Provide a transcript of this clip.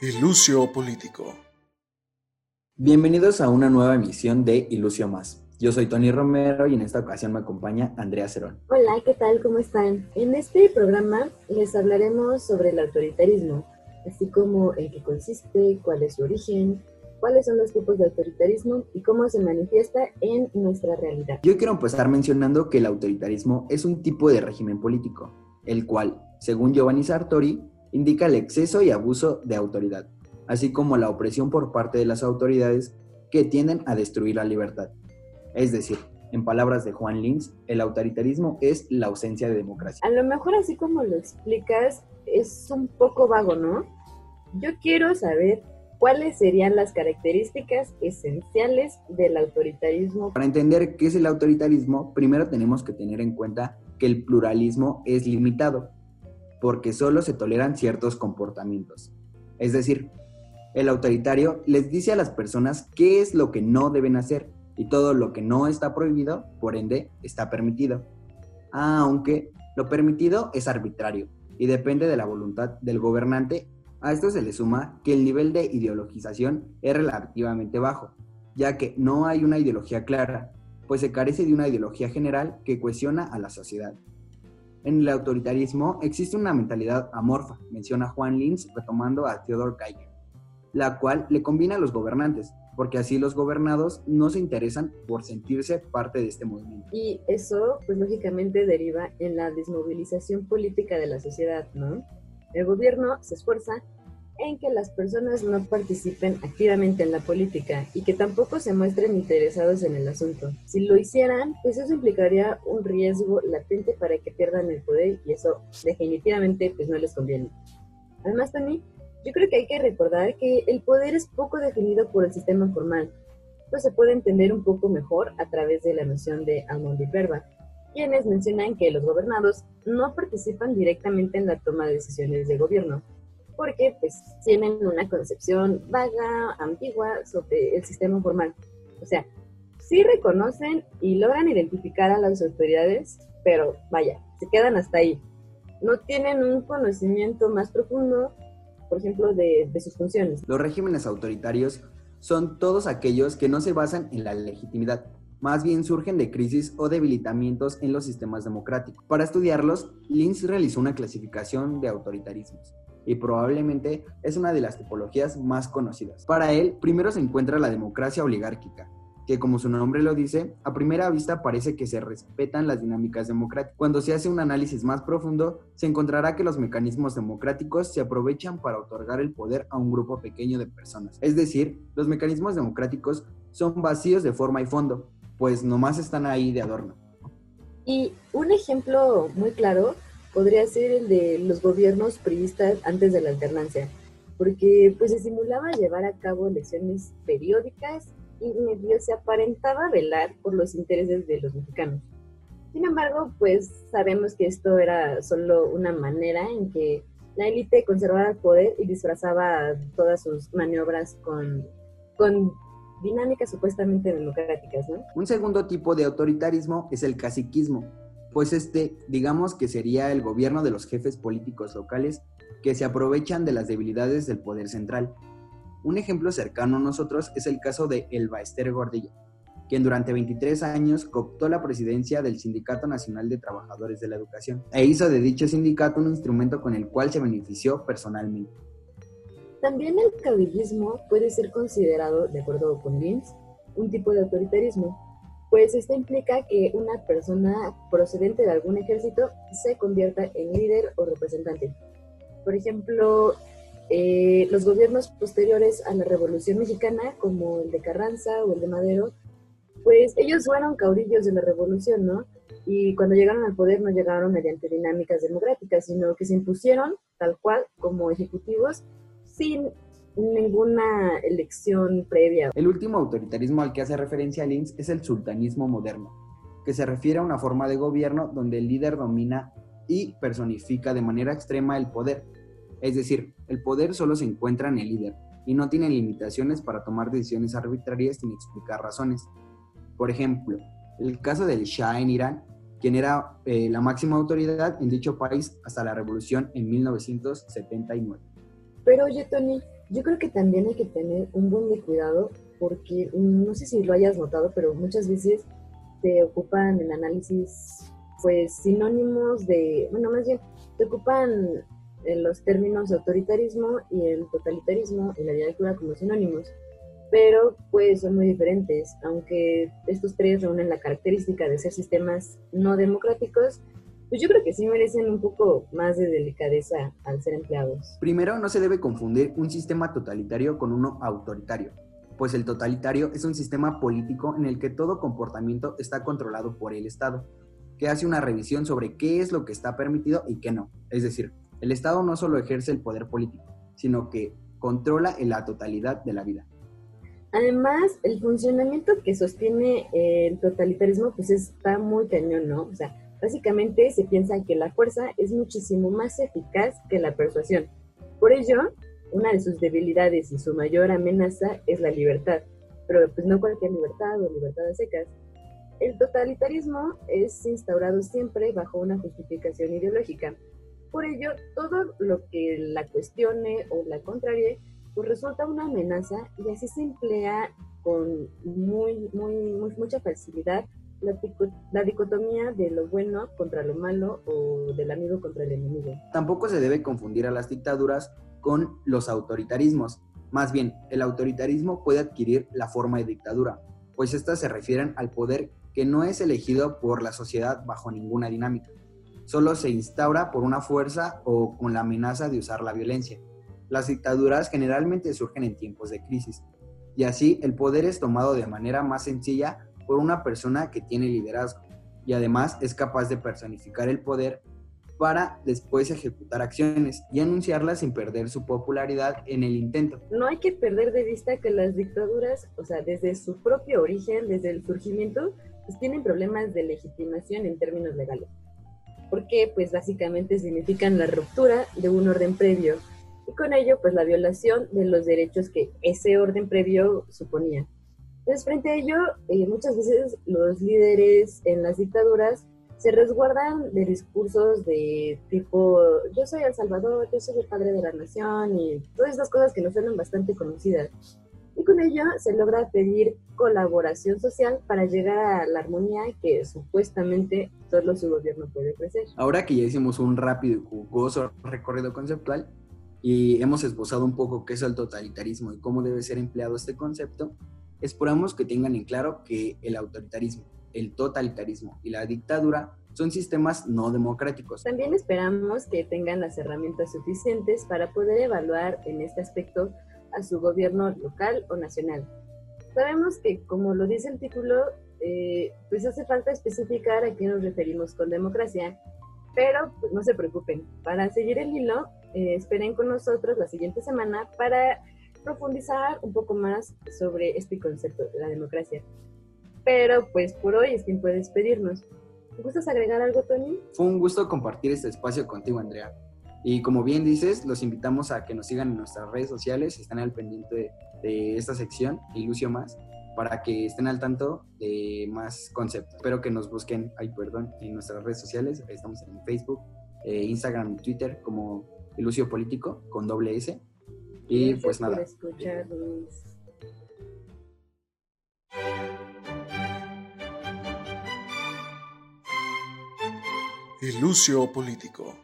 Ilucio Político. Bienvenidos a una nueva emisión de Ilucio Más. Yo soy Tony Romero y en esta ocasión me acompaña Andrea Cerón. Hola, ¿qué tal? ¿Cómo están? En este programa les hablaremos sobre el autoritarismo, así como en qué consiste, cuál es su origen, cuáles son los tipos de autoritarismo y cómo se manifiesta en nuestra realidad. Yo quiero empezar mencionando que el autoritarismo es un tipo de régimen político, el cual, según Giovanni Sartori, indica el exceso y abuso de autoridad, así como la opresión por parte de las autoridades que tienden a destruir la libertad. Es decir, en palabras de Juan Linz, el autoritarismo es la ausencia de democracia. A lo mejor así como lo explicas, es un poco vago, ¿no? Yo quiero saber cuáles serían las características esenciales del autoritarismo. Para entender qué es el autoritarismo, primero tenemos que tener en cuenta que el pluralismo es limitado porque solo se toleran ciertos comportamientos. Es decir, el autoritario les dice a las personas qué es lo que no deben hacer y todo lo que no está prohibido, por ende, está permitido. Aunque lo permitido es arbitrario y depende de la voluntad del gobernante. A esto se le suma que el nivel de ideologización es relativamente bajo, ya que no hay una ideología clara, pues se carece de una ideología general que cuestiona a la sociedad. En el autoritarismo existe una mentalidad amorfa, menciona Juan Linz retomando a Theodor Geiger, la cual le combina a los gobernantes, porque así los gobernados no se interesan por sentirse parte de este movimiento. Y eso, pues lógicamente deriva en la desmovilización política de la sociedad, ¿no? El gobierno se esfuerza en que las personas no participen activamente en la política y que tampoco se muestren interesados en el asunto. Si lo hicieran, pues eso implicaría un riesgo latente para que pierdan el poder y eso definitivamente pues no les conviene. Además también, yo creo que hay que recordar que el poder es poco definido por el sistema formal. Esto se puede entender un poco mejor a través de la noción de Almond y Verba, quienes mencionan que los gobernados no participan directamente en la toma de decisiones de gobierno, porque pues tienen una concepción vaga, ambigua sobre el sistema formal. O sea, sí reconocen y logran identificar a las autoridades, pero vaya, se quedan hasta ahí. No tienen un conocimiento más profundo, por ejemplo, de, sus funciones. Los regímenes autoritarios son todos aquellos que no se basan en la legitimidad, más bien surgen de crisis o debilitamientos en los sistemas democráticos. Para estudiarlos, Linz realizó una clasificación de autoritarismos y probablemente es una de las tipologías más conocidas. Para él, primero se encuentra la democracia oligárquica, que como su nombre lo dice, a primera vista parece que se respetan las dinámicas democráticas. Cuando se hace un análisis más profundo, se encontrará que los mecanismos democráticos se aprovechan para otorgar el poder a un grupo pequeño de personas. Es decir, los mecanismos democráticos son vacíos de forma y fondo, pues nomás están ahí de adorno. Y un ejemplo muy claro podría ser el de los gobiernos priistas antes de la alternancia, porque pues se simulaba llevar a cabo elecciones periódicas y medio se aparentaba velar por los intereses de los mexicanos. Sin embargo, pues sabemos que esto era solo una manera en que la élite conservaba el poder y disfrazaba todas sus maniobras con, con dinámicas supuestamente democráticas. Un segundo tipo de autoritarismo es el caciquismo, pues este, digamos que sería el gobierno de los jefes políticos locales que se aprovechan de las debilidades del poder central. Un ejemplo cercano a nosotros es el caso de Elba Ester Gordillo, quien durante 23 años cooptó la presidencia del Sindicato Nacional de Trabajadores de la Educación e hizo de dicho sindicato un instrumento con el cual se benefició personalmente. También el caudillismo puede ser considerado, de acuerdo con Linz, un tipo de autoritarismo, pues esto implica que una persona procedente de algún ejército se convierta en líder o representante. Por ejemplo, eh, los gobiernos posteriores a la Revolución Mexicana, como el de Carranza o el de Madero, pues ellos fueron caudillos de la revolución, ¿no? Y cuando llegaron al poder no llegaron mediante dinámicas democráticas, sino que se impusieron tal cual como ejecutivos sin ninguna elección previa. El último autoritarismo al que hace referencia Linz es el sultanismo moderno, que se refiere a una forma de gobierno donde el líder domina y personifica de manera extrema el poder. Es decir, el poder solo se encuentra en el líder y no tiene limitaciones para tomar decisiones arbitrarias sin explicar razones. Por ejemplo, el caso del Shah en Irán, quien era eh, la máxima autoridad en dicho país hasta la revolución en 1979. Pero oye, Tony, Yo creo que también hay que tener un buen cuidado porque no sé si lo hayas notado, pero muchas veces te ocupan en análisis pues sinónimos de, bueno, más bien, te ocupan los términos autoritarismo y el totalitarismo en la literatura como sinónimos, pero pues son muy diferentes, aunque estos tres reúnen la característica de ser sistemas no democráticos, pues yo creo que sí merecen un poco más de delicadeza al ser empleados. Primero, no se debe confundir un sistema totalitario con uno autoritario, pues el totalitario es un sistema político en el que todo comportamiento está controlado por el Estado, que hace una revisión sobre qué es lo que está permitido y qué no. Es decir, el Estado no solo ejerce el poder político, sino que controla en la totalidad de la vida. Además, el funcionamiento que sostiene el totalitarismo pues está muy cañón, ¿no? O sea, básicamente se piensa que la fuerza es muchísimo más eficaz que la persuasión. Por ello, una de sus debilidades y su mayor amenaza es la libertad, pero pues no cualquier libertad o libertad secas. El totalitarismo es instaurado siempre bajo una justificación ideológica, por ello, todo lo que la cuestione o la contrarie, pues resulta una amenaza y así se emplea con muy, muy, mucha facilidad la, dicotomía de lo bueno contra lo malo o del amigo contra el enemigo. Tampoco se debe confundir a las dictaduras con los autoritarismos. Más bien, el autoritarismo puede adquirir la forma de dictadura, pues estas se refieren al poder que no es elegido por la sociedad bajo ninguna dinámica solo se instaura por una fuerza o con la amenaza de usar la violencia. Las dictaduras generalmente surgen en tiempos de crisis, y así el poder es tomado de manera más sencilla por una persona que tiene liderazgo, y además es capaz de personificar el poder para después ejecutar acciones y anunciarlas sin perder su popularidad en el intento. No hay que perder de vista que las dictaduras, o sea, desde su propio origen, desde el surgimiento, pues tienen problemas de legitimación en términos legales porque pues básicamente significan la ruptura de un orden previo y con ello pues la violación de los derechos que ese orden previo suponía. Entonces frente a ello, eh, muchas veces los líderes en las dictaduras se resguardan de discursos de tipo yo soy El Salvador, yo soy el padre de la nación y todas esas cosas que nos suenan bastante conocidas y con ello se logra pedir colaboración social para llegar a la armonía que supuestamente solo su gobierno puede ofrecer. Ahora que ya hicimos un rápido y jugoso recorrido conceptual y hemos esbozado un poco qué es el totalitarismo y cómo debe ser empleado este concepto, esperamos que tengan en claro que el autoritarismo, el totalitarismo y la dictadura son sistemas no democráticos. También esperamos que tengan las herramientas suficientes para poder evaluar en este aspecto a su gobierno local o nacional. Sabemos que, como lo dice el título, eh, pues hace falta especificar a qué nos referimos con democracia, pero pues, no se preocupen. Para seguir el hilo, eh, esperen con nosotros la siguiente semana para profundizar un poco más sobre este concepto de la democracia. Pero pues por hoy es tiempo de despedirnos. ¿Gustas agregar algo, Tony? Fue un gusto compartir este espacio contigo, Andrea. Y como bien dices, los invitamos a que nos sigan en nuestras redes sociales, estén al pendiente de, esta sección, Ilusio Más, para que estén al tanto de más conceptos. Espero que nos busquen, ay, perdón, en nuestras redes sociales, estamos en Facebook, eh, Instagram y Twitter como Ilusio Político con doble S. Y pues nada. Ilusio Político.